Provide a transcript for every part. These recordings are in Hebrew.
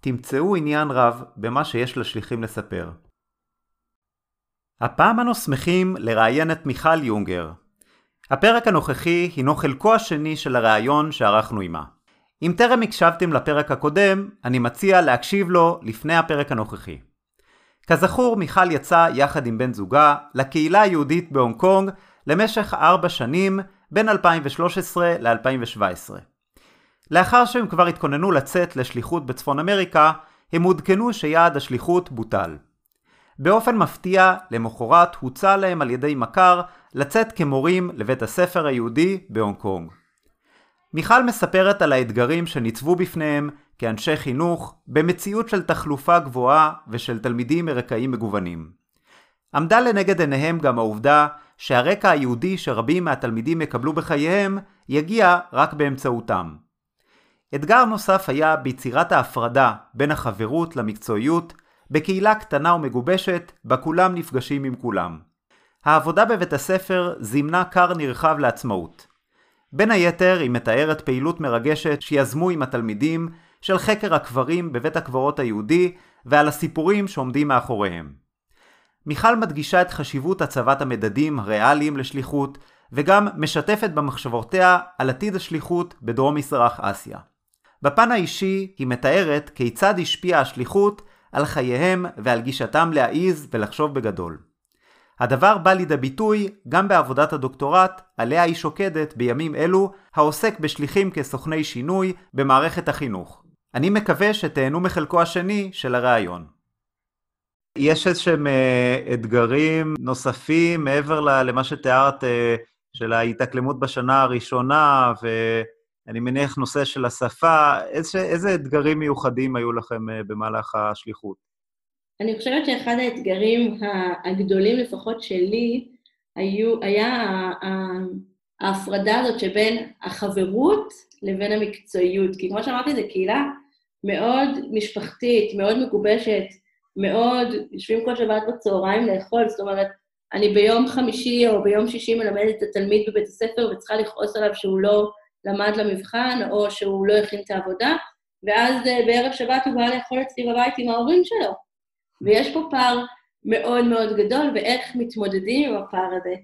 תמצאו עניין רב במה שיש לשליחים לספר. הפעם אנו שמחים לראיין את מיכל יונגר. הפרק הנוכחי הינו חלקו השני של הראיון שערכנו עימה. אם טרם הקשבתם לפרק הקודם, אני מציע להקשיב לו לפני הפרק הנוכחי. כזכור, מיכל יצאה יחד עם בן זוגה לקהילה היהודית בהונג קונג למשך ארבע שנים בין 2013 ל-2017. לאחר שהם כבר התכוננו לצאת לשליחות בצפון אמריקה, הם עודכנו שיעד השליחות בוטל. באופן מפתיע, למחרת הוצע להם על ידי מכר לצאת כמורים לבית הספר היהודי בהונג קונג. מיכל מספרת על האתגרים שניצבו בפניהם כאנשי חינוך במציאות של תחלופה גבוהה ושל תלמידים מרקעים מגוונים. עמדה לנגד עיניהם גם העובדה שהרקע היהודי שרבים מהתלמידים יקבלו בחייהם יגיע רק באמצעותם. אתגר נוסף היה ביצירת ההפרדה בין החברות למקצועיות בקהילה קטנה ומגובשת בה כולם נפגשים עם כולם. העבודה בבית הספר זימנה כר נרחב לעצמאות. בין היתר היא מתארת פעילות מרגשת שיזמו עם התלמידים של חקר הקברים בבית הקברות היהודי ועל הסיפורים שעומדים מאחוריהם. מיכל מדגישה את חשיבות הצבת המדדים הריאליים לשליחות וגם משתפת במחשבותיה על עתיד השליחות בדרום מזרח אסיה. בפן האישי היא מתארת כיצד השפיעה השליחות על חייהם ועל גישתם להעיז ולחשוב בגדול. הדבר בא לידי ביטוי גם בעבודת הדוקטורט עליה היא שוקדת בימים אלו העוסק בשליחים כסוכני שינוי במערכת החינוך. אני מקווה שתהנו מחלקו השני של הראיון. יש איזשהם אה, אתגרים נוספים מעבר למה שתיארת אה, של ההתאקלמות בשנה הראשונה, ואני מניח נושא של השפה, איזה, איזה אתגרים מיוחדים היו לכם אה, במהלך השליחות? אני חושבת שאחד האתגרים הגדולים, לפחות שלי, היו, היה ההפרדה הזאת שבין החברות לבין המקצועיות. כי כמו שאמרתי, זו קהילה מאוד משפחתית, מאוד מגובשת, מאוד, יושבים כל שבת בצהריים לאכול, זאת אומרת, אני ביום חמישי או ביום שישי מלמדת את התלמיד בבית הספר וצריכה לכעוס עליו שהוא לא למד למבחן או שהוא לא הכין את העבודה, ואז אה, בערב שבת הוא בא לאכול אצלי בבית עם ההורים שלו. ויש פה פער מאוד מאוד גדול, ואיך מתמודדים עם הפער הזה.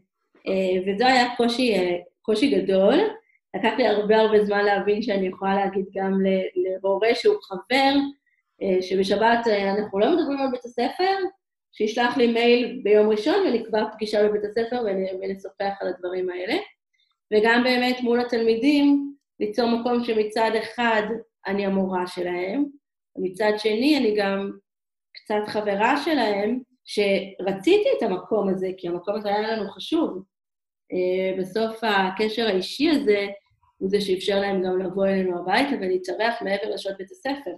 אה, וזה היה קושי, אה, קושי גדול. לקח לי הרבה הרבה זמן להבין שאני יכולה להגיד גם להורה שהוא חבר, שבשבת אנחנו לא מדברים על בית הספר, שישלח לי מייל ביום ראשון ונקבע פגישה בבית הספר ונשוחח על הדברים האלה. וגם באמת מול התלמידים, ליצור מקום שמצד אחד אני המורה שלהם, ומצד שני אני גם קצת חברה שלהם, שרציתי את המקום הזה, כי המקום הזה היה לנו חשוב. Uh, בסוף הקשר האישי הזה הוא זה שאפשר להם גם לבוא אלינו הביתה ולהתארח מעבר לשעות בית הספר.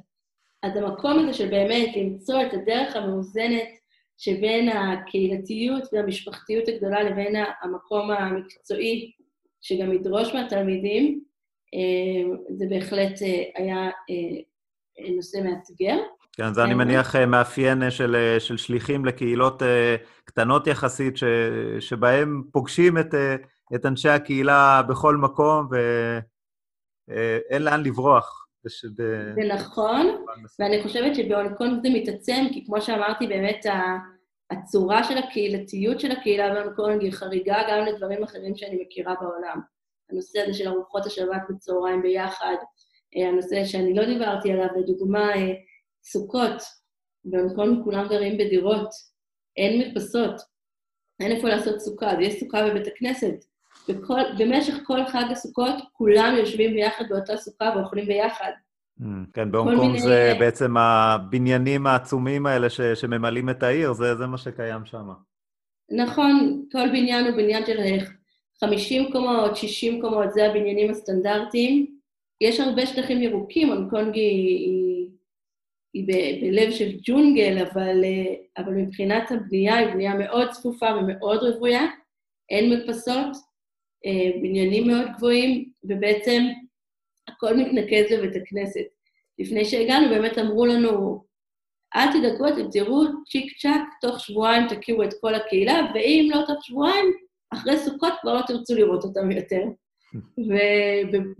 אז המקום הזה של באמת למצוא את הדרך המאוזנת שבין הקהילתיות והמשפחתיות הגדולה לבין המקום המקצועי שגם ידרוש מהתלמידים, uh, זה בהחלט uh, היה נושא מאתגר. כן, זה אני מניח מאפיין של, של שליחים לקהילות קטנות יחסית, ש, שבהם פוגשים את, את אנשי הקהילה בכל מקום, ואין לאן לברוח. זה נכון, ואני חושבת שבהונג זה מתעצם, כי כמו שאמרתי, באמת הצורה של הקהילתיות של הקהילה בהונג היא חריגה גם לדברים אחרים שאני מכירה בעולם. הנושא הזה של ארוחות השבת בצהריים ביחד, אה, הנושא שאני לא דיברתי עליו, לדוגמה, אה, סוכות, בהונג כולם גרים בדירות, אין מרפסות, אין איפה לעשות סוכה, אז יש סוכה בבית הכנסת. וכל, במשך כל חג הסוכות כולם יושבים ביחד באותה סוכה ואוכלים ביחד. כן, בהונג קונג. זה בעצם הבניינים העצומים האלה ש, שממלאים את העיר, זה, זה מה שקיים שם. נכון, כל בניין הוא בניין של 50 קומות, 60 קומות, זה הבניינים הסטנדרטיים. יש הרבה שטחים ירוקים, הונג קונג היא, היא, היא ב, בלב של ג'ונגל, אבל, אבל מבחינת הבנייה היא בנייה מאוד צפופה ומאוד רוויה, אין מרפסות, אה, בניינים מאוד גבוהים, ובעצם הכל מתנקז לבית הכנסת. לפני שהגענו באמת אמרו לנו, אל תדאגו, אתם תראו צ'יק צ'אק, תוך שבועיים תכירו את כל הקהילה, ואם לא תוך שבועיים, אחרי סוכות כבר לא תרצו לראות אותם יותר.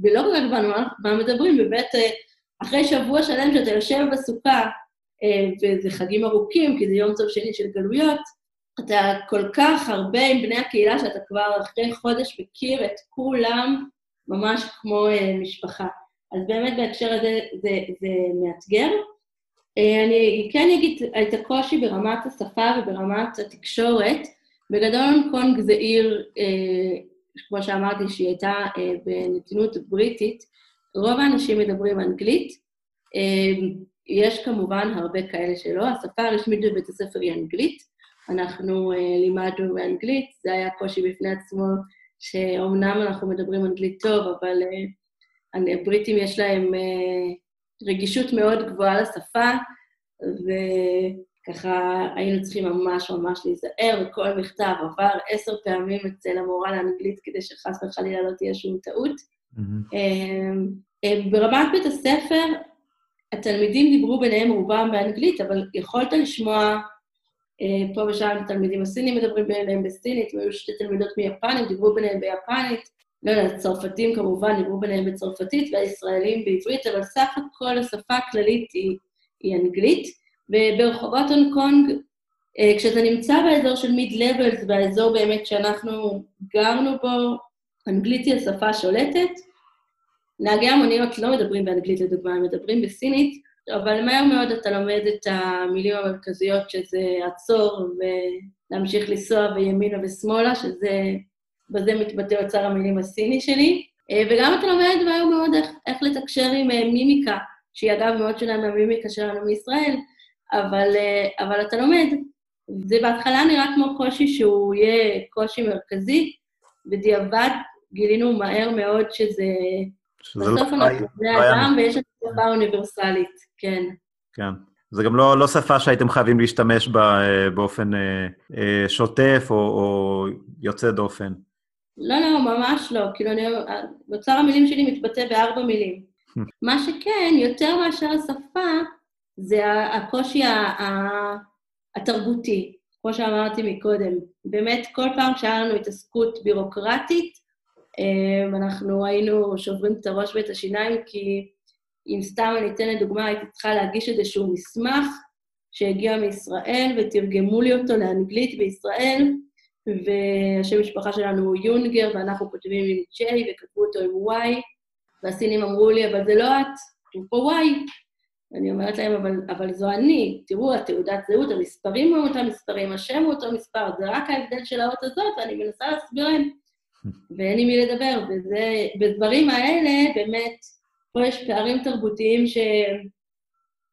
ולא כל כך הבנו מה מדברים, באמת, אה, אחרי שבוע שלם שאתה יושב בסוכה, אה, וזה חגים ארוכים, כי זה יום טוב שני של גלויות, אתה כל כך הרבה עם בני הקהילה, שאתה כבר אחרי חודש מכיר את כולם ממש כמו uh, משפחה. אז באמת בהקשר הזה זה, זה מאתגר. Uh, אני כן אגיד את הקושי ברמת השפה וברמת התקשורת. בגדול קונג זה עיר, uh, כמו שאמרתי, שהיא הייתה uh, בנתינות בריטית, רוב האנשים מדברים אנגלית. Uh, יש כמובן הרבה כאלה שלא, השפה הרשמית בבית הספר היא אנגלית. אנחנו uh, לימדנו באנגלית, זה היה קושי בפני עצמו, שאומנם אנחנו מדברים אנגלית טוב, אבל uh, הבריטים יש להם uh, רגישות מאוד גבוהה לשפה, וככה היינו צריכים ממש ממש להיזהר, וכל מכתב עבר עשר פעמים אצל המורה לאנגלית כדי שחס וחלילה לא תהיה שום טעות. Mm-hmm. ברמת בית הספר, התלמידים דיברו ביניהם רובם באנגלית, אבל יכולת לשמוע אה, פה ושם תלמידים הסינים מדברים ביניהם בסינית, והיו שתי תלמידות מיפנים, דיברו ביניהם ביפנית, לא יודעת, צרפתים כמובן דיברו ביניהם בצרפתית, והישראלים בעברית, אבל סך הכל השפה הכללית היא, היא אנגלית. וברחובות הונג קונג, אה, כשאתה נמצא באזור של מיד לבלס, באזור באמת שאנחנו גרנו בו, אנגלית היא השפה השולטת. נהגי המוניות לא מדברים באנגלית לדוגמה, הם מדברים בסינית, אבל מהר מאוד אתה לומד את המילים המרכזיות, שזה עצור ולהמשיך לנסוע בימינה ושמאלה, שזה, בזה מתבטא אוצר המילים הסיני שלי. אה, וגם אתה לומד מהר מאוד איך, איך לתקשר עם אה, מימיקה, שהיא אגב מאוד שונה מהמימיקה שלנו מישראל, אבל, אה, אבל אתה לומד. זה בהתחלה נראה כמו קושי שהוא יהיה קושי מרכזי, בדיעבד גילינו מהר מאוד שזה... שזה לא בסוף אנחנו בני אדם ויש לנו שפה אוניברסלית. כן. כן. זה גם לא, לא שפה שהייתם חייבים להשתמש בה אה, באופן אה, אה, שוטף או, או יוצא דופן. לא, לא, ממש לא. כאילו, אני, אוצר המילים שלי מתבטא בארבע מילים. מה שכן, יותר מאשר השפה, זה הקושי התרבותי, כמו שאמרתי מקודם. באמת, כל פעם שהיה לנו התעסקות בירוקרטית, אנחנו היינו שוברים את הראש ואת השיניים, כי אם סתם אני אתן לדוגמה, הייתי צריכה להגיש איזשהו מסמך שהגיע מישראל ותרגמו לי אותו לאנגלית בישראל, והשם משפחה שלנו הוא יונגר, ואנחנו כותבים עם J וכתבו אותו עם Y, והסינים אמרו לי, אבל זה לא את, כתוב פה Y. ואני אומרת להם, אבל, אבל זו אני, תראו, התעודת זהות, המספרים הם אותם מספרים, השם הוא אותו מספר, זה רק ההבדל של האות הזאת, ואני מנסה להסביר להם, ואין עם מי לדבר. וזה, בדברים האלה, באמת, פה יש פערים תרבותיים ש...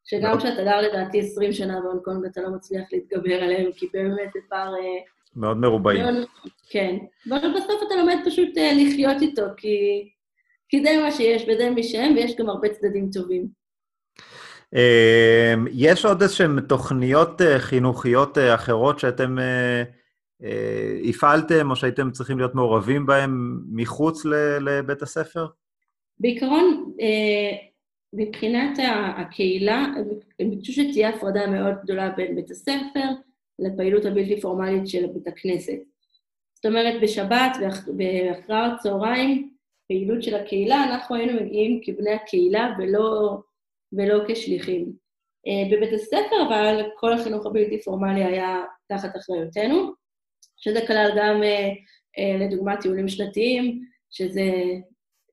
שגם כשאתה גר לדעתי 20 שנה בהונג קונג אתה לא מצליח להתגבר עליהם, כי באמת זה פער... אה, מאוד מרובעים. כן. אבל בסוף אתה לומד פשוט אה, לחיות איתו, כי, כי זה מה שיש וזה מי שהם, ויש גם הרבה צדדים טובים. אמ, יש עוד איזשהן תוכניות אה, חינוכיות אחרות שאתם הפעלתם, או שהייתם צריכים להיות מעורבים בהן מחוץ לבית הספר? בעיקרון, אה, מבחינת הקהילה, הם ביקשו שתהיה הפרדה מאוד גדולה בין בית הספר לפעילות הבלתי פורמלית של בית הכנסת. זאת אומרת, בשבת ואחרי הצהריים, פעילות של הקהילה, אנחנו היינו מגיעים כבני הקהילה ולא, ולא כשליחים. אה, בבית הספר, אבל כל החינוך הבלתי פורמלי היה תחת אחריותנו, שזה כלל גם, אה, אה, לדוגמה, טיולים שנתיים, שזה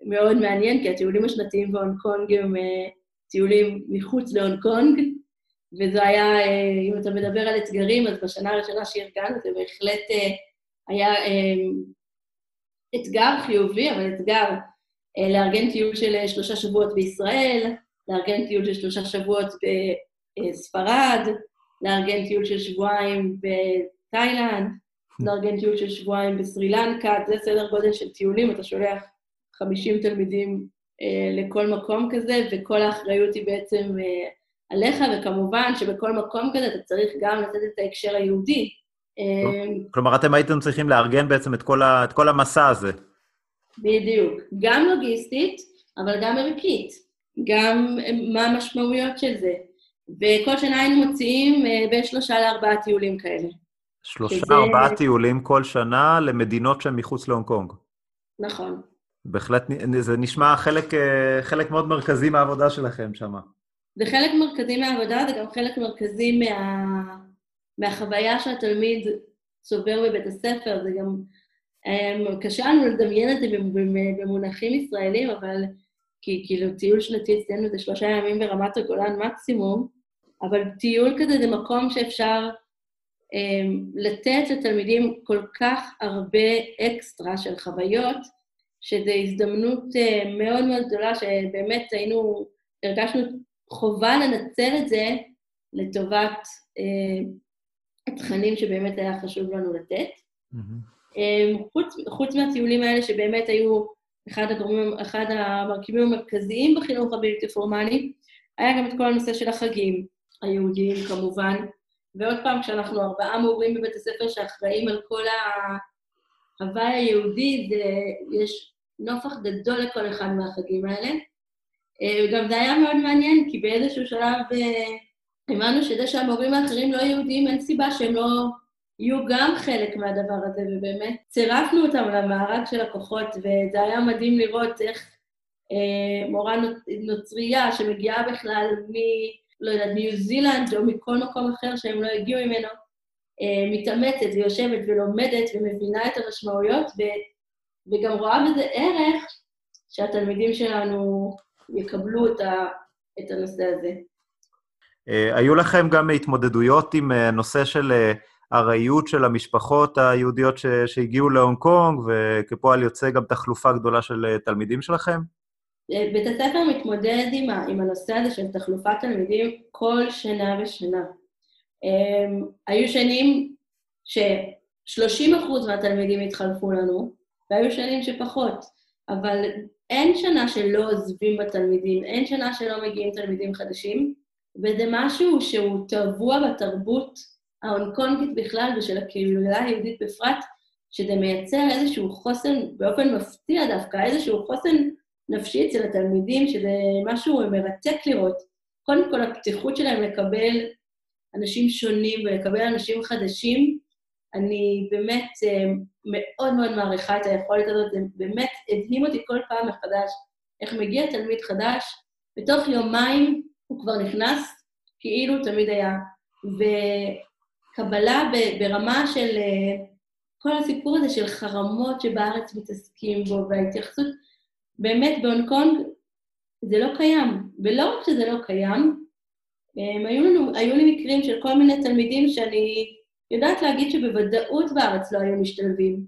מאוד מעניין, כי הטיולים השנתיים בהונג קונג הם טיולים מחוץ להונג קונג, וזה היה, אם אתה מדבר על אתגרים, אז בשנה הראשונה שארגנו זה בהחלט היה אתגר חיובי, אבל אתגר לארגן טיול של שלושה שבועות בישראל, לארגן טיול של שלושה שבועות בספרד, לארגן טיול של שבועיים בתאילנד, לארגן טיול של שבועיים בסרי לנקה, זה סדר גודל של טיולים, אתה שולח 50 תלמידים אה, לכל מקום כזה, וכל האחריות היא בעצם אה, עליך, וכמובן שבכל מקום כזה אתה צריך גם לתת את ההקשר היהודי. אה, כלומר, אתם הייתם צריכים לארגן בעצם את כל, ה, את כל המסע הזה. בדיוק. גם לוגיסטית, אבל גם ערכית. גם מה המשמעויות של זה. וכל שנה היינו מוציאים אה, בין שלושה לארבעה טיולים כאלה. שלושה. ארבעה טיולים כל שנה למדינות שהן מחוץ להונג קונג. נכון. בהחלט, זה נשמע חלק, אה, חלק מאוד מרכזי מהעבודה שלכם שם. זה חלק מרכזי מהעבודה, זה גם חלק מרכזי מה... מהחוויה שהתלמיד צובר בבית הספר, זה גם... אה, קשה לנו לדמיין את זה במונחים ישראלים, אבל כי כאילו טיול שנתי אצלנו זה שלושה ימים ברמת הגולן מקסימום, אבל טיול כזה זה מקום שאפשר לתת לתלמידים כל כך הרבה אקסטרה של חוויות, שזו הזדמנות uh, מאוד מאוד גדולה, שבאמת היינו, הרגשנו חובה לנצל את זה לטובת uh, התכנים שבאמת היה חשוב לנו לתת. Mm-hmm. Um, חוץ, חוץ מהטיולים האלה שבאמת היו אחד, הגורמים, אחד המרכיבים המרכזיים בחינוך הבלתי פורמלי, היה גם את כל הנושא של החגים היהודיים כמובן. ועוד פעם, כשאנחנו ארבעה מורים בבית הספר שאחראים על כל ההוואי היהודי, זה, יש נופח גדול לכל אחד מהחגים האלה. וגם זה היה מאוד מעניין, כי באיזשהו שלב אה, הבנו שזה שהמורים האחרים לא יהודים, אין סיבה שהם לא יהיו גם חלק מהדבר הזה, ובאמת צירפנו אותם למארג של הכוחות, וזה היה מדהים לראות איך אה, מורה נוצרייה שמגיעה בכלל מ... לא יודעת, ניו זילנד או מכל מקום אחר שהם לא הגיעו ממנו, אה, מתאמצת ויושבת ולומדת ומבינה את המשמעויות, ו, וגם רואה בזה ערך שהתלמידים שלנו יקבלו את, ה, את הנושא הזה. אה, היו לכם גם התמודדויות עם הנושא אה, של ארעיות של המשפחות היהודיות ש, שהגיעו להונג קונג, וכפועל יוצא גם תחלופה גדולה של תלמידים שלכם? אה, בית הספר מתמודד עם, ה, עם הנושא הזה של תחלופת תלמידים כל שנה ושנה. Um, היו שנים ש-30% מהתלמידים התחלפו לנו, והיו שנים שפחות, אבל אין שנה שלא עוזבים בתלמידים, אין שנה שלא מגיעים תלמידים חדשים, וזה משהו שהוא טבוע בתרבות ההונג קונגית בכלל ושל הקהילה היהודית בפרט, שזה מייצר איזשהו חוסן, באופן מפתיע דווקא, איזשהו חוסן נפשי אצל התלמידים, שזה משהו מרתק לראות. קודם כל, הפתיחות שלהם לקבל אנשים שונים ולקבל אנשים חדשים, אני באמת אה, מאוד מאוד מעריכה את היכולת הזאת, זה באמת הדהים אותי כל פעם מחדש, איך מגיע תלמיד חדש, בתוך יומיים הוא כבר נכנס כאילו תמיד היה. ו... קבלה ברמה של אה, כל הסיפור הזה של חרמות שבארץ מתעסקים בו, וההתייחסות, באמת בהונג קונג זה לא קיים. ולא רק שזה לא קיים, הם, היו, לנו, היו לי מקרים של כל מיני תלמידים שאני יודעת להגיד שבוודאות בארץ לא היו משתלבים.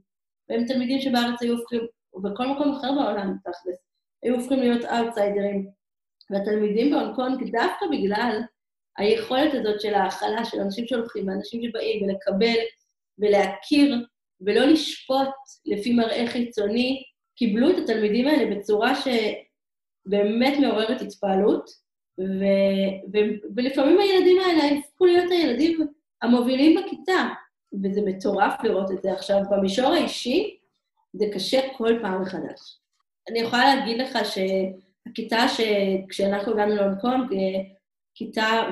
והם תלמידים שבארץ היו הופכים, ובכל מקום אחר בעולם, תכלס, היו הופכים להיות אאוטסיידרים. והתלמידים בהונג קונג, דווקא בגלל היכולת הזאת של ההכלה של אנשים שהולכים ואנשים שבאים ולקבל ולהכיר ולא לשפוט לפי מראה חיצוני, קיבלו את התלמידים האלה בצורה שבאמת מעוררת התפעלות, ו... ו... ולפעמים הילדים האלה הפכו להיות הילדים המובילים בכיתה, וזה מטורף לראות את זה. עכשיו, במישור האישי, זה קשה כל פעם מחדש. אני יכולה להגיד לך ש... הכיתה שכשאנחנו הגענו להונג קונג, כיתה,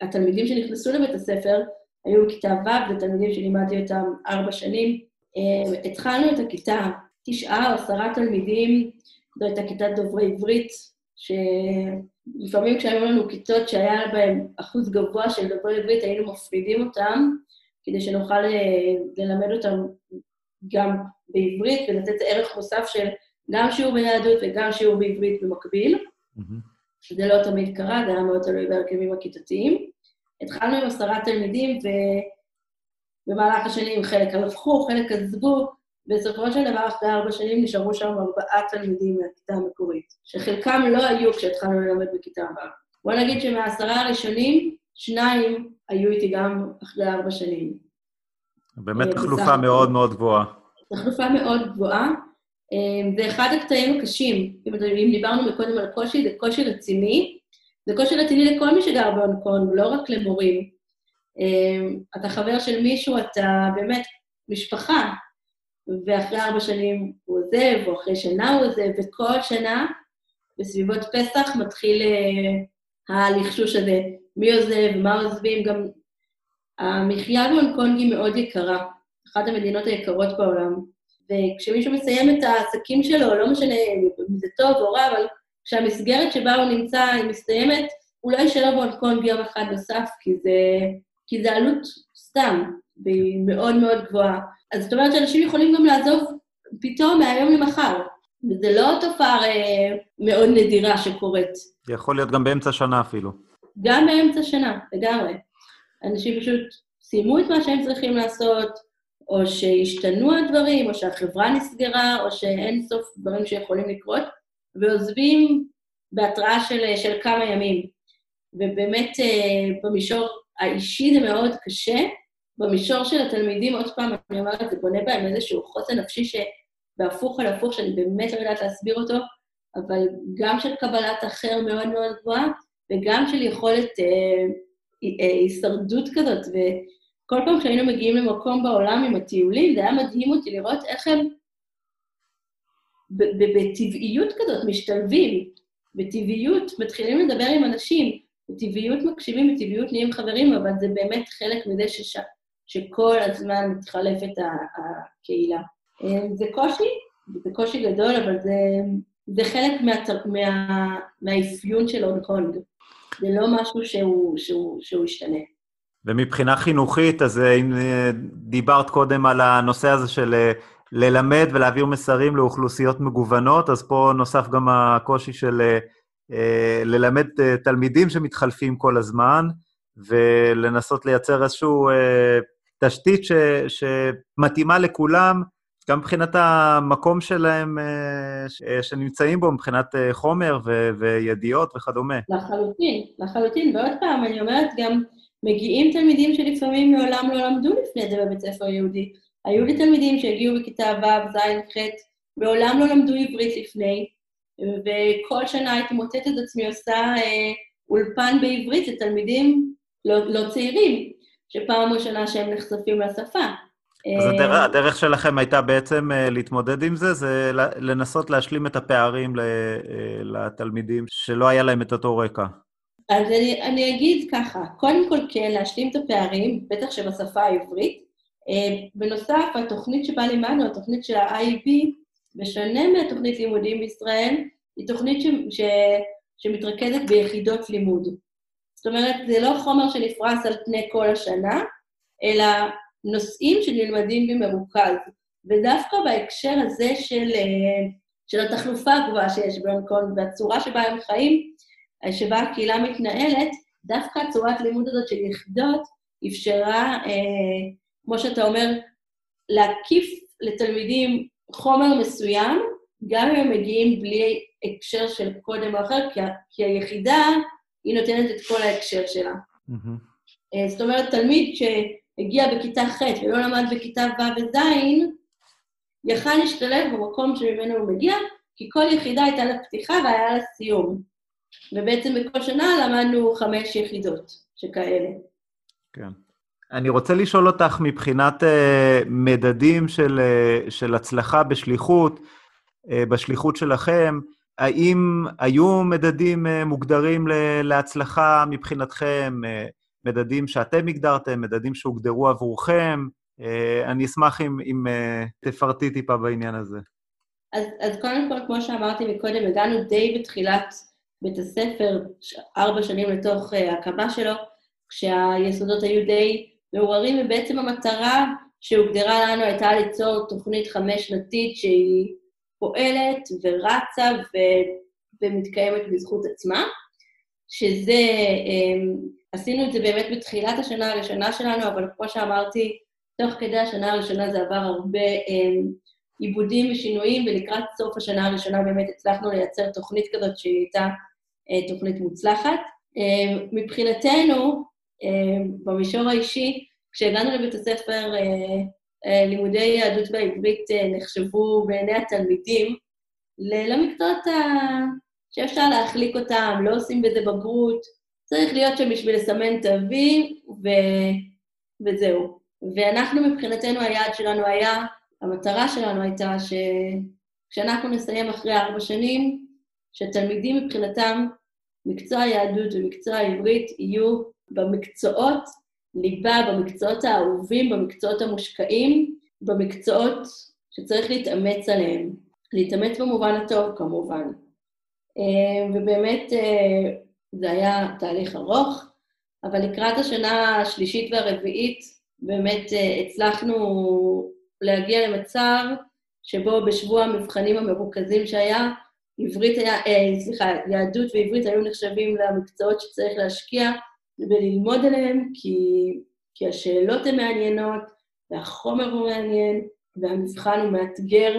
התלמידים שנכנסו לבית הספר היו בכיתה ו', ותלמידים שלימדתי אותם ארבע שנים. התחלנו את הכיתה, תשעה או עשרה תלמידים, זו הייתה כיתת דוברי עברית, שלפעמים כשהיו לנו כיתות שהיה בהן אחוז גבוה של דוברי עברית, היינו מפרידים אותם, כדי שנוכל ללמד אותם גם בעברית ולתת ערך מוסף של גם שיעור ביהדות וגם שיעור בעברית במקביל. Mm-hmm. זה לא תמיד קרה, זה היה מאוד תלוי בהרכבים הכיתתיים. התחלנו עם עשרה תלמידים, ובמהלך השנים חלק הלכו, חלק עזבו, בסופו של דבר, אחרי ארבע שנים נשארו שם ארבעה תלמידים מהכיתה המקורית, שחלקם לא היו כשהתחלנו ללמד בכיתה הבאה. בוא נגיד שמהעשרה הראשונים, שניים היו איתי גם אחרי ארבע שנים. באמת אה, תחלופה מאוד מאוד גבוהה. תחלופה מאוד גבוהה. אה, זה אחד הקטעים הקשים. אם דיברנו מקודם על קושי, זה קושי רציני. זה קושי רציני לכל מי שגר בהונג קונג, לא רק למורים. אה, אתה חבר של מישהו, אתה באמת משפחה, ואחרי ארבע שנים הוא עוזב, או אחרי שנה הוא עוזב, וכל שנה, בסביבות פסח, מתחיל הלחשוש הזה, מי עוזב, מה עוזבים, גם המחיה בהונג קונג היא מאוד יקרה, אחת המדינות היקרות בעולם. וכשמישהו מסיים את העסקים שלו, לא משנה אם זה טוב או רע, אבל כשהמסגרת שבה הוא נמצא היא מסתיימת, הוא לא יישאר בהונג קונג יום אחד נוסף, כי זה, כי זה עלות סתם, והיא מאוד מאוד גבוהה. אז זאת אומרת שאנשים יכולים גם לעזוב פתאום מהיום למחר, וזה לא תופעה אה, מאוד נדירה שקורית. זה יכול להיות גם באמצע שנה אפילו. גם באמצע שנה, לגמרי. אנשים פשוט סיימו את מה שהם צריכים לעשות, או שהשתנו הדברים, או שהחברה נסגרה, או שאין סוף דברים שיכולים לקרות, ועוזבים בהתראה של, של כמה ימים. ובאמת, אה, במישור האישי זה מאוד קשה. במישור של התלמידים, עוד פעם, אני אומרת, זה בונה בהם איזשהו חוסן נפשי שבהפוך על הפוך, שאני באמת לא יודעת להסביר אותו, אבל גם של קבלת אחר מאוד מאוד גבוהה, וגם של יכולת אה, אה, הישרדות כזאת, וכל פעם שהיינו מגיעים למקום בעולם עם הטיולים, זה היה מדהים אותי לראות איך הם בטבעיות כזאת משתלבים, בטבעיות מתחילים לדבר עם אנשים, בטבעיות מקשיבים, בטבעיות נהיים חברים, אבל זה באמת חלק מזה שש... שכל הזמן מתחלפת הקהילה. אה, זה קושי, זה קושי גדול, אבל זה, זה חלק מה, מה, מהאפיון של הונג קונג. זה לא משהו שהוא, שהוא, שהוא ישתנה. ומבחינה חינוכית, אז אה, אם אה, דיברת קודם על הנושא הזה של ללמד ולהעביר מסרים לאוכלוסיות מגוונות, אז פה נוסף גם הקושי של ללמד תלמידים שמתחלפים כל הזמן, ולנסות לייצר איזושהי תשתית ש, שמתאימה לכולם, גם מבחינת המקום שלהם אה, אה, שנמצאים בו, מבחינת אה, חומר ו- וידיעות וכדומה. לחלוטין, לחלוטין. ועוד פעם, אני אומרת, גם מגיעים תלמידים שלפעמים מעולם לא למדו לפני זה בבית ספר יהודי. היו לי תלמידים שהגיעו בכיתה ו', ז', ח', מעולם לא למדו עברית לפני, וכל שנה הייתי מוצאת את עצמי עושה אה, אולפן בעברית לתלמידים לא, לא צעירים, שפעם ראשונה שהם נחשפים לשפה. אז אה, הדרך, הדרך שלכם הייתה בעצם אה, להתמודד עם זה, זה לנסות להשלים את הפערים אה, לתלמידים שלא היה להם את אותו רקע. אז אני, אני אגיד ככה, קודם כל כן, להשלים את הפערים, בטח שבשפה העברית. בנוסף, התוכנית שבה לימדנו, התוכנית של ה-IB, בשונה מהתוכנית לימודים בישראל, היא תוכנית ש, ש, שמתרכזת ביחידות לימוד. זאת אומרת, זה לא חומר שנפרס על פני כל השנה, אלא נושאים שנלמדים במרוכז. ודווקא בהקשר הזה של, אה, של התחלופה הגבוהה שיש בהונג קונג והצורה שבה הם חיים, אה, שבה הקהילה מתנהלת, דווקא הצורת לימוד הזאת של יחידות אפשרה, אה, כמו שאתה אומר, להקיף לתלמידים חומר מסוים, גם אם הם מגיעים בלי הקשר של קודם או אחר, כי, כי היחידה, היא נותנת את כל ההקשר שלה. Mm-hmm. זאת אומרת, תלמיד ש... הגיע בכיתה ח' ולא למד בכיתה ו' וז', יכל להשתלב במקום שממנו הוא מגיע, כי כל יחידה הייתה לה פתיחה והיה לה סיום. ובעצם בכל שנה למדנו חמש יחידות שכאלה. כן. אני רוצה לשאול אותך מבחינת uh, מדדים של, uh, של הצלחה בשליחות, uh, בשליחות שלכם, האם היו מדדים מוגדרים להצלחה מבחינתכם, מדדים שאתם הגדרתם, מדדים שהוגדרו עבורכם? אני אשמח אם, אם תפרטי טיפה בעניין הזה. אז, אז קודם כל, כמו שאמרתי מקודם, הגענו די בתחילת בית הספר, ארבע שנים לתוך הקמה שלו, כשהיסודות היו די מעורערים, ובעצם המטרה שהוגדרה לנו הייתה ליצור תוכנית חמש-שנתית שהיא פועלת ורצה ו... ומתקיימת בזכות עצמה, שזה, אמ, עשינו את זה באמת בתחילת השנה הראשונה שלנו, אבל כמו שאמרתי, תוך כדי השנה הראשונה זה עבר הרבה אמ, עיבודים ושינויים, ולקראת סוף השנה הראשונה באמת הצלחנו לייצר תוכנית כזאת שהיא הייתה אה, תוכנית מוצלחת. אמ, מבחינתנו, במישור האישי, כשהגענו לבית הספר, אה, לימודי יהדות בעברית אה, נחשבו בעיני התלמידים למקצועות שאפשר להחליק אותם, לא עושים בזה בגרות, צריך להיות שם בשביל לסמן תווים, ו... וזהו. ואנחנו מבחינתנו, היעד שלנו היה, המטרה שלנו הייתה שכשאנחנו נסיים אחרי ארבע שנים, שתלמידים מבחינתם, מקצוע היהדות ומקצוע העברית יהיו במקצועות ליבה במקצועות האהובים, במקצועות המושקעים, במקצועות שצריך להתאמץ עליהם. להתאמץ במובן הטוב, כמובן. אה, ובאמת אה, זה היה תהליך ארוך, אבל לקראת השנה השלישית והרביעית באמת אה, הצלחנו להגיע למצב שבו בשבוע המבחנים המרוכזים שהיה, עברית היה, אה, סליחה, יהדות ועברית היו נחשבים למקצועות שצריך להשקיע וללמוד עליהם, כי, כי השאלות הן מעניינות, והחומר הוא מעניין, והמבחן הוא מאתגר,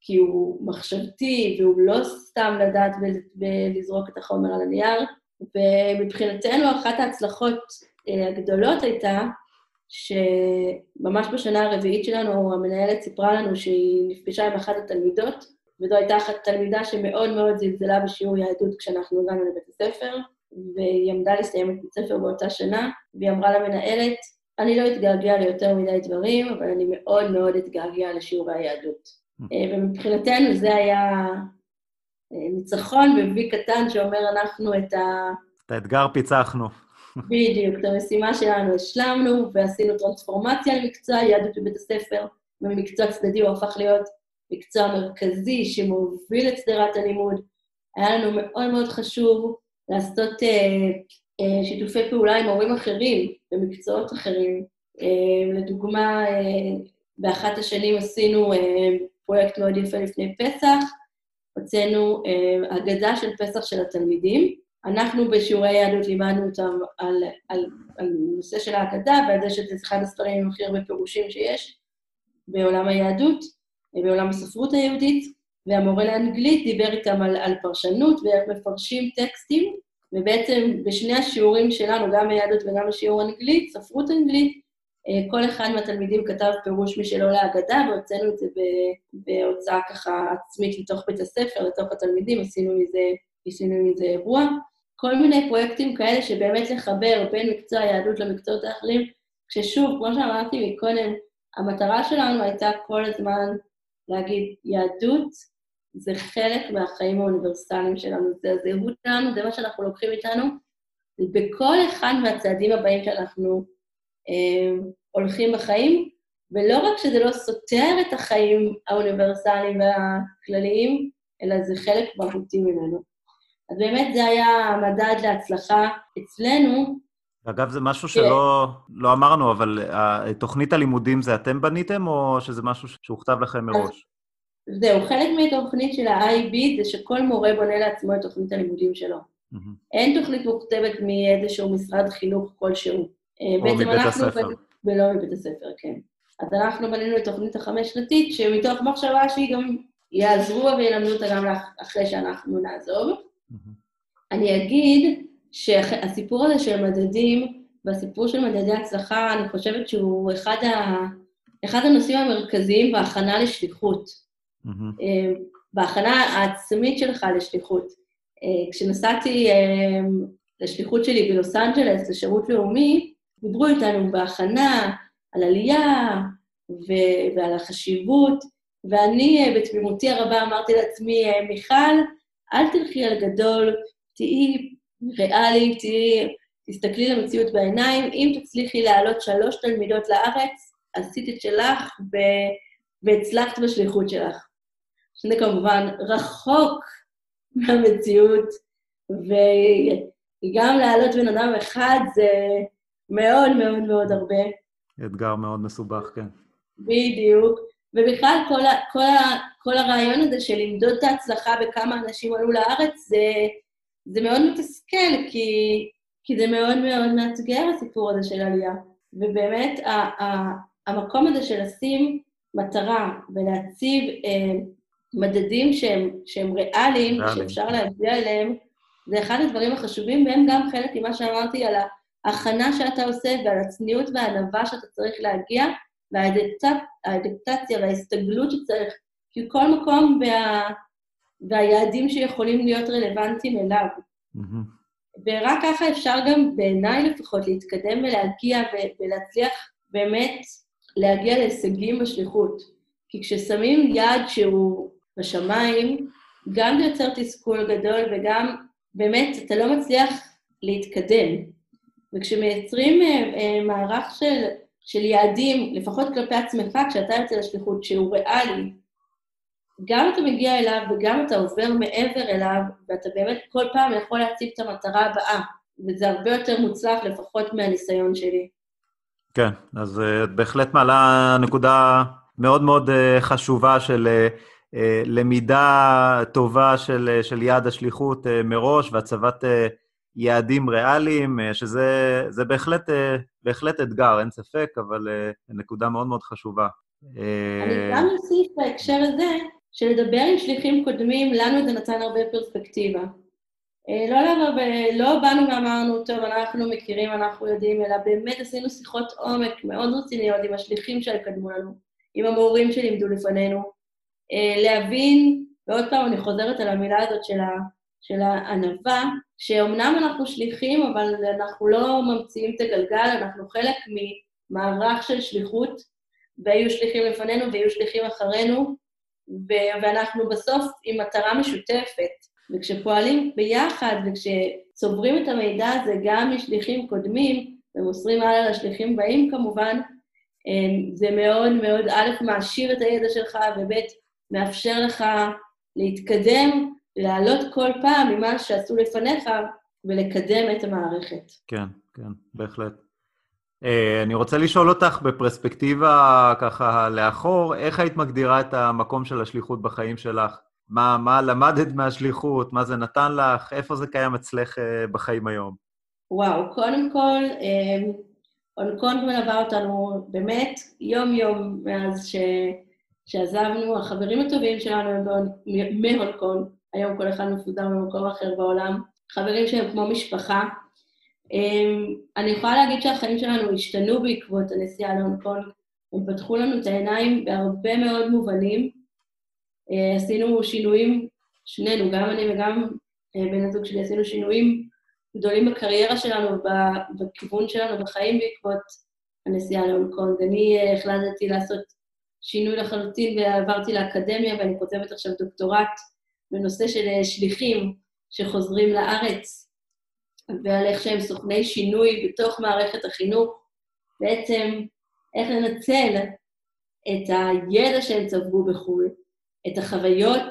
כי הוא מחשבתי, והוא לא סתם לדעת ולזרוק את החומר על הנייר. ומבחינתנו, אחת ההצלחות אה, הגדולות הייתה שממש בשנה הרביעית שלנו, המנהלת סיפרה לנו שהיא נפגשה עם אחת התלמידות, וזו הייתה אחת תלמידה שמאוד מאוד זלזלה בשיעור יהדות כשאנחנו הגענו לבית הספר, והיא עמדה לסיים את בית הספר באותה שנה, והיא אמרה למנהלת, אני לא אתגעגע ליותר מדי דברים, אבל אני מאוד מאוד אתגעגע לשיעורי היהדות. Mm. אה, ומבחינתנו זה היה אה, ניצחון בוי קטן שאומר אנחנו את ה... את האתגר פיצחנו. בדיוק, את המשימה שלנו השלמנו, ועשינו טרנספורמציה למקצוע יהדות בבית הספר, וממקצוע צדדי הוא הפך להיות מקצוע מרכזי שמוביל את שדרת הלימוד. היה לנו מאוד מאוד חשוב לעשות אה, אה, שיתופי פעולה עם הורים אחרים במקצועות אחרים. אה, לדוגמה, אה, באחת השנים עשינו אה, פרויקט מאוד יפה לפני פסח, הוצאנו אה, הגדה של פסח של התלמידים. אנחנו בשיעורי יהדות לימדנו אותם על, על, על נושא של ההגדה, ועל זה שזה אחד הספרים עם הכי הרבה פירושים שיש בעולם היהדות, אה, בעולם הספרות היהודית. והמורה לאנגלית דיבר איתם על, על פרשנות ואיך מפרשים טקסטים, ובעצם בשני השיעורים שלנו, גם ביהדות וגם בשיעור אנגלית, ספרות אנגלית, אה, כל אחד מהתלמידים כתב פירוש משלו להגדה, והוצאנו את זה בהוצאה ככה עצמית לתוך בית הספר, לתוך התלמידים, עשינו מזה, עשינו מזה אירוע. כל מיני פרויקטים כאלה שבאמת לחבר בין מקצוע היהדות למקצועות האחרים, כששוב, כמו שאמרתי מקודם, המטרה שלנו הייתה כל הזמן להגיד, יהדות זה חלק מהחיים האוניברסליים שלנו, זה הזהות שלנו, זה מה שאנחנו לוקחים איתנו, בכל אחד מהצעדים הבאים שאנחנו אה, הולכים בחיים, ולא רק שזה לא סותר את החיים האוניברסליים והכלליים, אלא זה חלק מהותי ממנו. אז באמת זה היה המדד להצלחה אצלנו. אגב, זה משהו שלא לא אמרנו, אבל אה, תוכנית הלימודים זה אתם בניתם, או שזה משהו שהוכתב לכם מראש? זהו, חלק מהתוכנית של ה-IB זה שכל מורה בונה לעצמו את תוכנית הלימודים שלו. Mm-hmm. אין תוכנית מוכתבת מאיזשהו משרד חינוך כלשהו. אה, או מבית הספר. ולא מבית הספר, כן. אז אנחנו בנינו את תוכנית החמש-שנתית, שמתוך מחשבה שהיא גם יעזרו וילמדו אותה גם אחרי שאנחנו נעזוב. Mm-hmm. אני אגיד שהסיפור הזה של מדדים, והסיפור של מדדי הצלחה, אני חושבת שהוא אחד, ה... אחד הנושאים המרכזיים בהכנה לשליחות. Mm-hmm. בהכנה העצמית שלך לשליחות. אה, כשנסעתי אה, לשליחות שלי בלוס אנג'לס, לשירות לאומי, דיברו איתנו בהכנה על עלייה ו- ועל החשיבות, ואני בתמימותי הרבה אמרתי לעצמי, מיכל, אל תלכי על גדול, תהיי ריאלית, תהיי, תסתכלי למציאות בעיניים. אם תצליחי להעלות שלוש תלמידות לארץ, עשית את שלך ו... והצלחת בשליחות שלך. שזה כמובן רחוק מהמציאות, וגם להעלות בן אדם אחד זה מאוד מאוד מאוד הרבה. אתגר מאוד מסובך, כן. בדיוק. ובכלל, כל, ה, כל, ה, כל הרעיון הזה של למדוד את ההצלחה בכמה אנשים עלו לארץ, זה, זה מאוד מתסכל, כי, כי זה מאוד מאוד מאתגר הסיפור הזה של עלייה. ובאמת, ה, ה, המקום הזה של לשים מטרה ולהציב אה, מדדים שהם, שהם ריאליים, שאפשר להגיע אליהם, זה אחד הדברים החשובים, והם גם חלק ממה שאמרתי על ההכנה שאתה עושה ועל הצניעות והענווה שאתה צריך להגיע, והאדפטציה וההסתגלות שצריך, כי כל מקום וה, והיעדים שיכולים להיות רלוונטיים אליו. Mm-hmm. ורק ככה אפשר גם, בעיניי לפחות, להתקדם ולהגיע ולהצליח באמת להגיע להישגים בשליחות. כי כששמים יעד שהוא בשמיים, גם זה יוצר תסכול גדול וגם באמת אתה לא מצליח להתקדם. וכשמייצרים אה, אה, מערך של, של יעדים, לפחות כלפי עצמך, כשאתה יוצא לשליחות, שהוא ריאלי, גם אתה מגיע אליו וגם אתה עובר מעבר אליו, ואתה באמת כל פעם יכול להציב את המטרה הבאה, וזה הרבה יותר מוצלח, לפחות מהניסיון שלי. כן, אז אה, את בהחלט מעלה נקודה מאוד מאוד אה, חשובה של אה, למידה טובה של, של יעד השליחות מראש והצבת יעדים ריאליים, שזה בהחלט, בהחלט אתגר, אין ספק, אבל נקודה מאוד מאוד חשובה. אני גם אוסיף בהקשר הזה, שלדבר עם שליחים קודמים, לנו זה נתן הרבה פרספקטיבה. אה, לא לבוא, לא באנו ואמרנו, טוב, אנחנו מכירים, אנחנו יודעים, אלא באמת עשינו שיחות עומק מאוד רציניות עם השליחים שקדמו לנו, עם המורים שלימדו לפנינו, אה, להבין, ועוד פעם אני חוזרת על המילה הזאת של, ה, של הענווה, שאומנם אנחנו שליחים, אבל אנחנו לא ממציאים את הגלגל, אנחנו חלק ממערך של שליחות, והיו שליחים לפנינו ויהיו שליחים אחרינו, ואנחנו בסוף עם מטרה משותפת. וכשפועלים ביחד וכשצוברים את המידע הזה גם משליחים קודמים ומוסרים הלאה לשליחים באים כמובן, אמ, זה מאוד מאוד, א', מעשיר את הידע שלך, וב', מאפשר לך להתקדם, לעלות כל פעם ממה שעשו לפניך ולקדם את המערכת. כן, כן, בהחלט. אה, אני רוצה לשאול אותך בפרספקטיבה ככה לאחור, איך היית מגדירה את המקום של השליחות בחיים שלך? מה, מה למדת מהשליחות, מה זה נתן לך, איפה זה קיים אצלך אה, בחיים היום? וואו, קודם כל, הונקונג אה, מלווה אותנו באמת יום-יום מאז ש... שעזבנו, החברים הטובים שלנו מהונג קונג, היום כל אחד מפוזר במקום אחר בעולם, חברים שהם כמו משפחה. אה, אני יכולה להגיד שהחיים שלנו השתנו בעקבות הנסיעה להונג קונג, הם פתחו לנו את העיניים בהרבה מאוד מובנים, אה, עשינו שינויים, שנינו, גם אני וגם אה, בן הזוג שלי, עשינו שינויים גדולים בקריירה שלנו, בכיוון שלנו בחיים בעקבות הנסיעה להונג קונג. אני אה, החלטתי לעשות שינוי לחלוטין ועברתי לאקדמיה, ואני כותבת עכשיו דוקטורט בנושא של שליחים שחוזרים לארץ, ועל איך שהם סוכני שינוי בתוך מערכת החינוך, בעצם איך לנצל את הידע שהם צברו בחו"ל את החוויות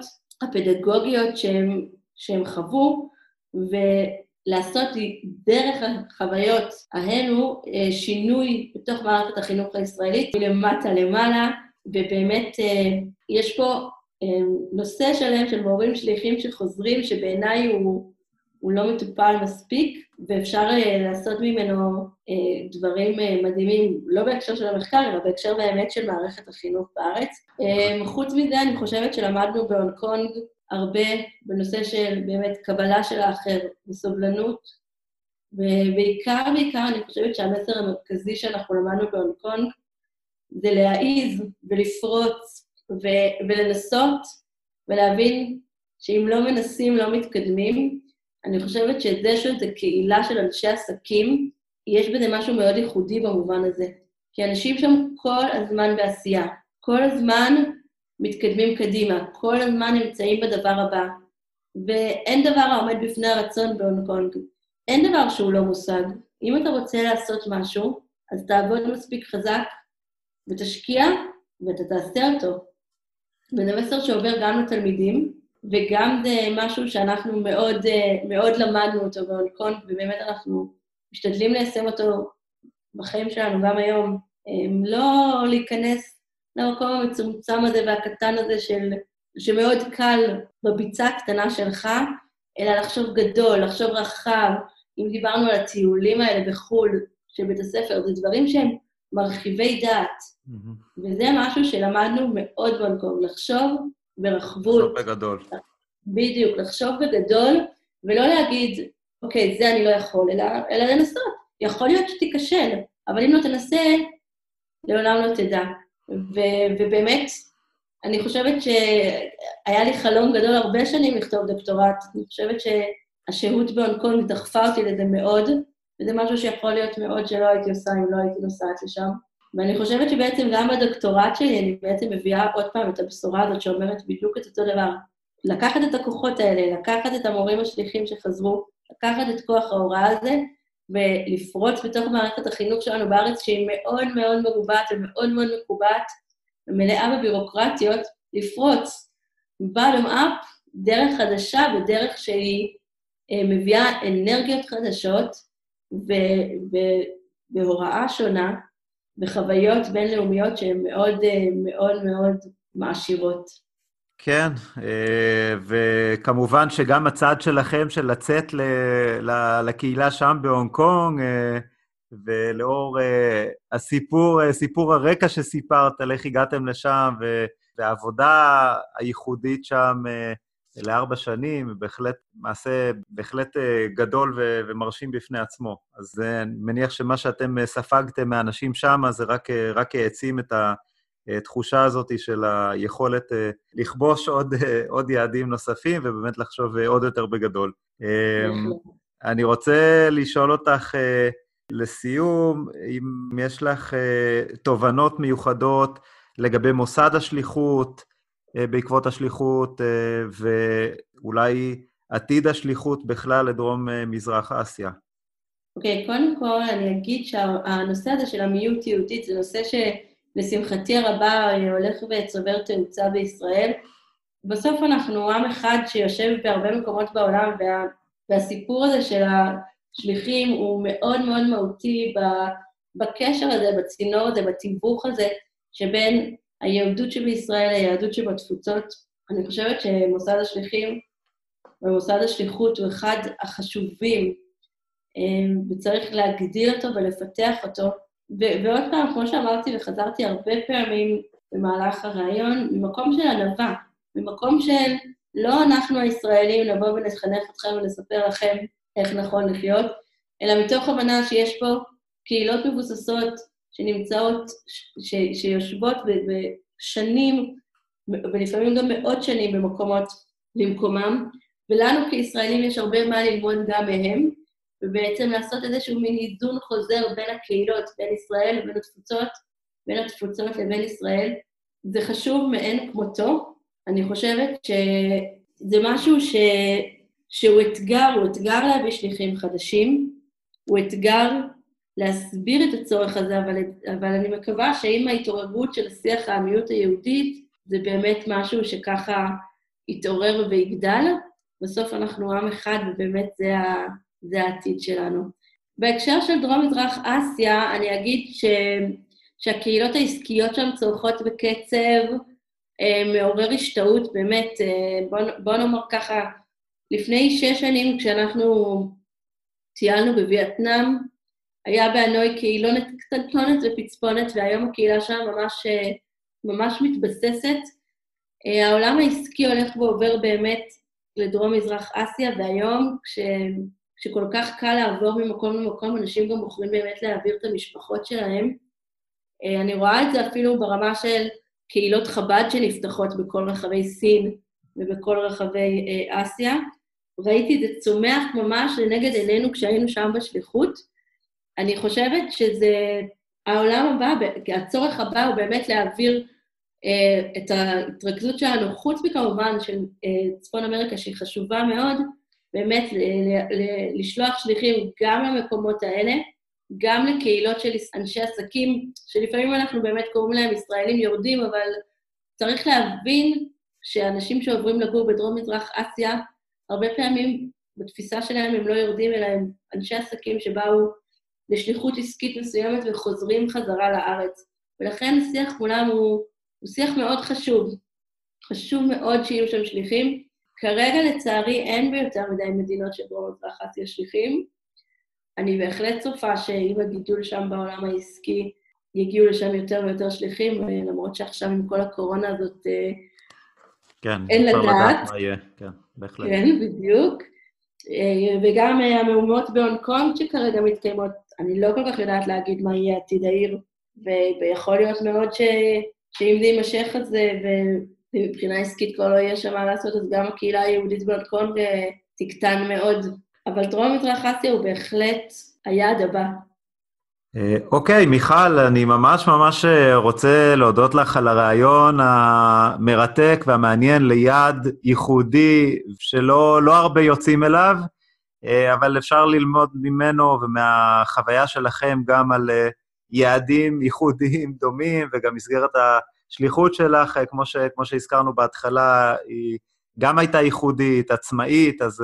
הפדגוגיות שהם, שהם חוו, ולעשות דרך החוויות ההנו אה, שינוי בתוך מערכת החינוך הישראלית מלמטה למעלה, ובאמת אה, יש פה אה, נושא שלם של מורים שליחים שחוזרים, שבעיניי הוא, הוא לא מטופל מספיק, ואפשר לעשות ממנו דברים מדהימים, לא בהקשר של המחקר, אלא בהקשר באמת של מערכת החינוך בארץ. חוץ מזה, אני חושבת שלמדנו בהונג קונג הרבה בנושא של באמת קבלה של האחר וסובלנות, ובעיקר, בעיקר, אני חושבת שהמסר המרכזי שאנחנו למדנו בהונג קונג זה להעיז ולפרוץ ו- ולנסות ולהבין שאם לא מנסים, לא מתקדמים, אני חושבת שזה שזו קהילה של אנשי עסקים, יש בזה משהו מאוד ייחודי במובן הזה. כי אנשים שם כל הזמן בעשייה, כל הזמן מתקדמים קדימה, כל הזמן נמצאים בדבר הבא. ואין דבר העומד בפני הרצון בהונג קונג. אין דבר שהוא לא מושג. אם אתה רוצה לעשות משהו, אז תעבוד מספיק חזק ותשקיע ואתה תעשה אותו. וזה מסר שעובר גם לתלמידים, וגם זה משהו שאנחנו מאוד, מאוד למדנו אותו בהונג קונג, ובאמת אנחנו משתדלים ליישם אותו בחיים שלנו גם היום. לא להיכנס למקום המצומצם הזה והקטן הזה של, שמאוד קל בביצה הקטנה שלך, אלא לחשוב גדול, לחשוב רחב. אם דיברנו על הטיולים האלה בחו"ל של בית הספר, זה דברים שהם מרחיבי דעת. Mm-hmm. וזה משהו שלמדנו מאוד במקום, לחשוב ברחבות. לחשוב בגדול. בדיוק, לחשוב בגדול, ולא להגיד, אוקיי, זה אני לא יכול, אלא, אלא לנסות. יכול להיות שתיכשל, אבל אם לא תנסה, לעולם לא תדע. ו- ובאמת, אני חושבת שהיה לי חלום גדול הרבה שנים לכתוב דוקטורט. אני חושבת שהשהות בהונג קונג דחפה אותי לזה מאוד, וזה משהו שיכול להיות מאוד שלא הייתי עושה אם לא הייתי נוסעת לשם. ואני חושבת שבעצם גם בדוקטורט שלי אני בעצם מביאה עוד פעם את הבשורה הזאת שאומרת בדיוק את אותו דבר. לקחת את הכוחות האלה, לקחת את המורים השליחים שחזרו, לקחת את כוח ההוראה הזה ולפרוץ בתוך מערכת החינוך שלנו בארץ, שהיא מאוד מאוד מרובעת ומאוד מאוד מקובעת, ומלאה בבירוקרטיות, לפרוץ bottom up, דרך חדשה ודרך שהיא אה, מביאה אנרגיות חדשות ובהוראה שונה, וחוויות בינלאומיות שהן מאוד אה, מאוד מאוד מעשירות. כן, אה, וכמובן שגם הצד שלכם של לצאת לקהילה שם בהונג קונג, אה, ולאור הסיפור, סיפור הרקע שסיפרת על איך הגעתם לשם, והעבודה הייחודית שם לארבע שנים, בהחלט מעשה בהחלט גדול ומרשים בפני עצמו. אז אני מניח שמה שאתם ספגתם מהאנשים שם, זה רק, רק העצים את. התחושה הזאת של היכולת אה, לכבוש עוד, אה, עוד יעדים נוספים ובאמת לחשוב אה, עוד יותר בגדול. אני רוצה לשאול אותך לסיום, אם יש לך תובנות מיוחדות לגבי מוסד השליחות בעקבות השליחות, ואולי עתיד השליחות בכלל לדרום-מזרח אסיה. אוקיי, okay, קודם כל אני אגיד שהנושא הזה של המיעוט יהודית זה נושא ש... לשמחתי הרבה הולך וצובר תאוצה בישראל. בסוף אנחנו עם אחד שיושב בהרבה מקומות בעולם, וה, והסיפור הזה של השליחים הוא מאוד מאוד מהותי בקשר הזה, בצינור הזה, בתיווך הזה, שבין היהדות שבישראל ליהדות שבתפוצות. אני חושבת שמוסד השליחים ומוסד השליחות הוא אחד החשובים, אה, וצריך להגדיר אותו ולפתח אותו. ו- ועוד פעם, כמו שאמרתי וחזרתי הרבה פעמים במהלך הראיון, ממקום של ענווה, ממקום של לא אנחנו הישראלים נבוא ונחנך אתכם ונספר לכם איך נכון לחיות, אלא מתוך הבנה שיש פה קהילות מבוססות שנמצאות, ש- שיושבות בשנים, ולפעמים גם מאות שנים במקומות במקומם, ולנו כישראלים יש הרבה מה ללמוד גם מהם, ובעצם לעשות איזשהו מין איזון חוזר בין הקהילות, בין ישראל לבין התפוצות, בין התפוצות לבין ישראל. זה חשוב מאין כמותו. אני חושבת שזה משהו ש... שהוא אתגר, הוא אתגר להביא שליחים חדשים, הוא אתגר להסביר את הצורך הזה, אבל, אבל אני מקווה שעם ההתעוררות של שיח העמיות היהודית, זה באמת משהו שככה יתעורר ויגדל. בסוף אנחנו עם אחד, ובאמת זה, ה, זה העתיד שלנו. בהקשר של דרום-מזרח אסיה, אני אגיד ש... שהקהילות העסקיות שם צורכות בקצב אה, מעורר השתאות, באמת, אה, בוא, בוא נאמר ככה, לפני שש שנים כשאנחנו טיילנו בווייטנאם, היה באנוי קהילונת קטנטונת ופצפונת, והיום הקהילה שם ממש, אה, ממש מתבססת. אה, העולם העסקי הולך ועובר באמת לדרום-מזרח אסיה, והיום כש... שכל כך קל לעבור ממקום למקום, אנשים גם בוחרים באמת להעביר את המשפחות שלהם. אה, אני רואה את זה אפילו ברמה של קהילות חב"ד שנפתחות בכל רחבי סין ובכל רחבי אסיה. ראיתי את זה צומח ממש לנגד עינינו כשהיינו שם בשליחות. אני חושבת שזה העולם הבא, הצורך הבא הוא באמת להעביר אה, את ההתרכזות שלנו, חוץ מכמובן של אה, צפון אמריקה, שהיא חשובה מאוד, באמת לשלוח שליחים גם למקומות האלה, גם לקהילות של אנשי עסקים, שלפעמים אנחנו באמת קוראים להם ישראלים יורדים, אבל צריך להבין שאנשים שעוברים לגור בדרום-מזרח אסיה, הרבה פעמים בתפיסה שלהם הם לא יורדים, אלא הם אנשי עסקים שבאו לשליחות עסקית מסוימת וחוזרים חזרה לארץ. ולכן השיח מולם הוא, הוא שיח מאוד חשוב. חשוב מאוד שיהיו שם שליחים. כרגע, לצערי, אין ביותר מדי מדינות שבו מזרח אסיה שליחים. אני בהחלט צופה שעם הגידול שם בעולם העסקי, יגיעו לשם יותר ויותר שליחים, למרות שעכשיו עם כל הקורונה הזאת אה, כן, אין לדעת. מה יהיה, כן, בהחלט. כן, בדיוק. אה, וגם אה, המהומות בהונג קונג שכרגע מתקיימות, אני לא כל כך יודעת להגיד מה יהיה עתיד העיר, ויכול להיות מאוד ש... שאם זה יימשך את זה, ומבחינה עסקית כבר לא יהיה שם מה לעשות, אז גם הקהילה היהודית בהונג קונג תקטן מאוד. אבל דרום מזרח אסיה הוא בהחלט היעד הבא. אה, אוקיי, מיכל, אני ממש ממש אה, רוצה להודות לך על הרעיון המרתק והמעניין ליעד ייחודי שלא לא הרבה יוצאים אליו, אה, אבל אפשר ללמוד ממנו ומהחוויה שלכם גם על יעדים ייחודיים דומים, וגם מסגרת השליחות שלך, כמו, ש, כמו שהזכרנו בהתחלה, היא גם הייתה ייחודית, עצמאית, אז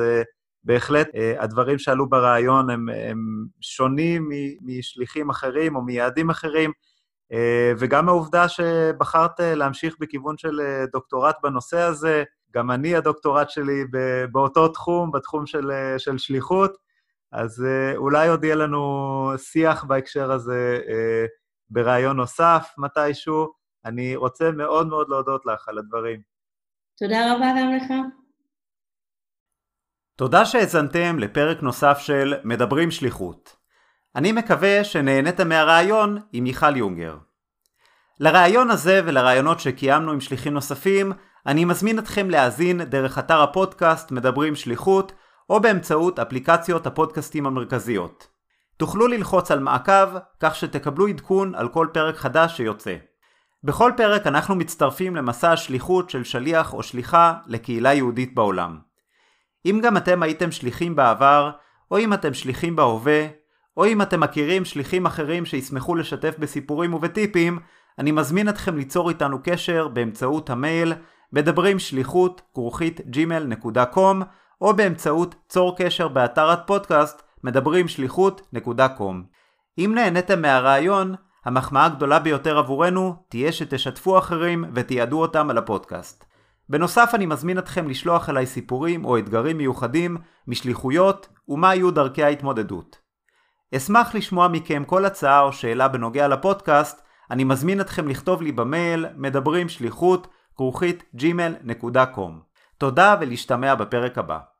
בהחלט אה, הדברים שעלו ברעיון הם, הם שונים משליחים אחרים או מיעדים אחרים, אה, וגם העובדה שבחרת אה, להמשיך בכיוון של דוקטורט בנושא הזה, גם אני, הדוקטורט שלי באותו תחום, בתחום של, של שליחות, אז אולי עוד יהיה לנו שיח בהקשר הזה ברעיון נוסף מתישהו. אני רוצה מאוד מאוד להודות לך על הדברים. תודה רבה גם לך. תודה שהאזנתם לפרק נוסף של מדברים שליחות. אני מקווה שנהנית מהרעיון עם מיכל יונגר. לרעיון הזה ולרעיונות שקיימנו עם שליחים נוספים, אני מזמין אתכם להאזין דרך אתר הפודקאסט מדברים שליחות, או באמצעות אפליקציות הפודקאסטים המרכזיות. תוכלו ללחוץ על מעקב, כך שתקבלו עדכון על כל פרק חדש שיוצא. בכל פרק אנחנו מצטרפים למסע השליחות של שליח או שליחה לקהילה יהודית בעולם. אם גם אתם הייתם שליחים בעבר, או אם אתם שליחים בהווה, או אם אתם מכירים שליחים אחרים שישמחו לשתף בסיפורים ובטיפים, אני מזמין אתכם ליצור איתנו קשר באמצעות המייל מדברים שליחות כרוכית gmail.com או באמצעות צור קשר באתר הפודקאסט מדברים שליחות.com. אם נהניתם מהרעיון, המחמאה הגדולה ביותר עבורנו תהיה שתשתפו אחרים ותיעדו אותם על הפודקאסט. בנוסף אני מזמין אתכם לשלוח אליי סיפורים או אתגרים מיוחדים משליחויות ומה היו דרכי ההתמודדות. אשמח לשמוע מכם כל הצעה או שאלה בנוגע לפודקאסט, אני מזמין אתכם לכתוב לי במייל מדברים שליחות כרוכית gmail.com. תודה ולהשתמע בפרק הבא.